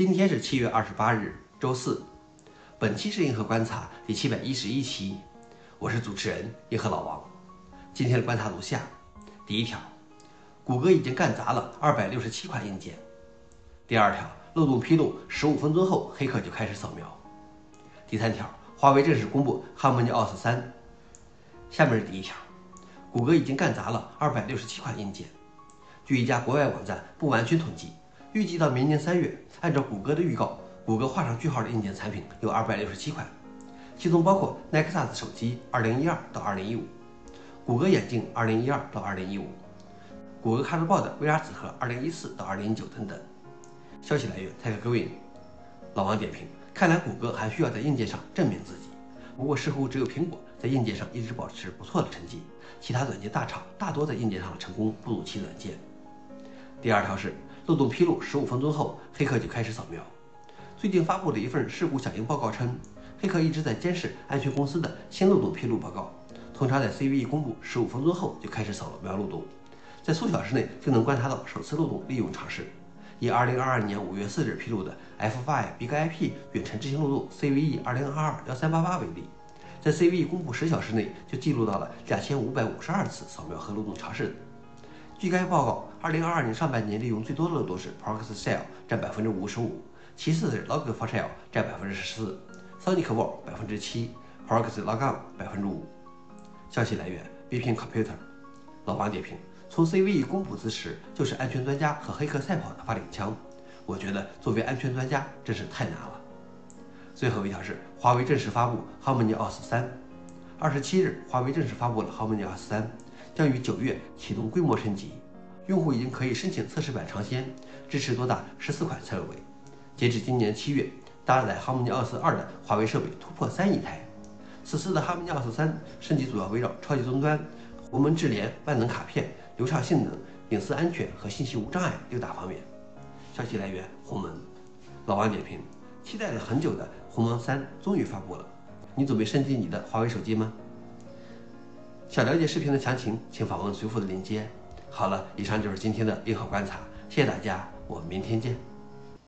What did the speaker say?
今天是七月二十八日，周四。本期是银河观察第七百一十一期，我是主持人银河老王。今天的观察如下：第一条，谷歌已经干砸了二百六十七款硬件；第二条，漏洞披露十五分钟后黑客就开始扫描；第三条，华为正式公布 HarmonyOS 三。下面是第一条，谷歌已经干砸了二百六十七款硬件。据一家国外网站不完全统计。预计到明年三月，按照谷歌的预告，谷歌画上句号的硬件产品有二百六十七款，其中包括 Nexus 手机二零一二到二零一五，谷歌眼镜二零一二到二零一五，谷歌看得报的 VR 纸盒二零一四到二零一九等等。消息来源：TechGreen。老王点评：看来谷歌还需要在硬件上证明自己。不过似乎只有苹果在硬件上一直保持不错的成绩，其他软件大厂大多在硬件上的成功不如其软件。第二条是。漏洞披露十五分钟后，黑客就开始扫描。最近发布的一份事故响应报告称，黑客一直在监视安全公司的新漏洞披露报告，通常在 CVE 公布十五分钟后就开始扫描漏洞，在数小时内就能观察到首次漏洞利用尝试。以二零二二年五月四日披露的 F5 Big IP 远程执行漏洞 CVE 二零二二幺三八八为例，在 CVE 公布十小时内就记录到了两千五百五十二次扫描和漏洞尝试。据该报告，二零二二年上半年利用最多的都是 Proxy Shell，占百分之五十五，其次是 Log4Shell，占百分之十四，Sonic Wall 百分之七，Proxy Logon 百分之五。消息来源：Bipin Computer。老王点评：从 CVE 公布之时，就是安全专家和黑客赛跑的发令枪。我觉得作为安全专家真是太难了。最后一条是华为正式发布 HarmonyOS 三。二十七日，华为正式发布了 HarmonyOS 三。将于九月启动规模升级，用户已经可以申请测试版尝鲜，支持多达十四款设备。截至今年七月，搭载 HarmonyOS 二的华为设备突破三亿台。此次的 HarmonyOS 三升级主要围绕超级终端、鸿蒙智联、万能卡片、流畅性能、隐私安全和信息无障碍六大方面。消息来源：鸿蒙。老王点评：期待了很久的鸿蒙三终于发布了，你准备升级你的华为手机吗？想了解视频的详情，请访问随附的链接。好了，以上就是今天的硬核观察，谢谢大家，我们明天见。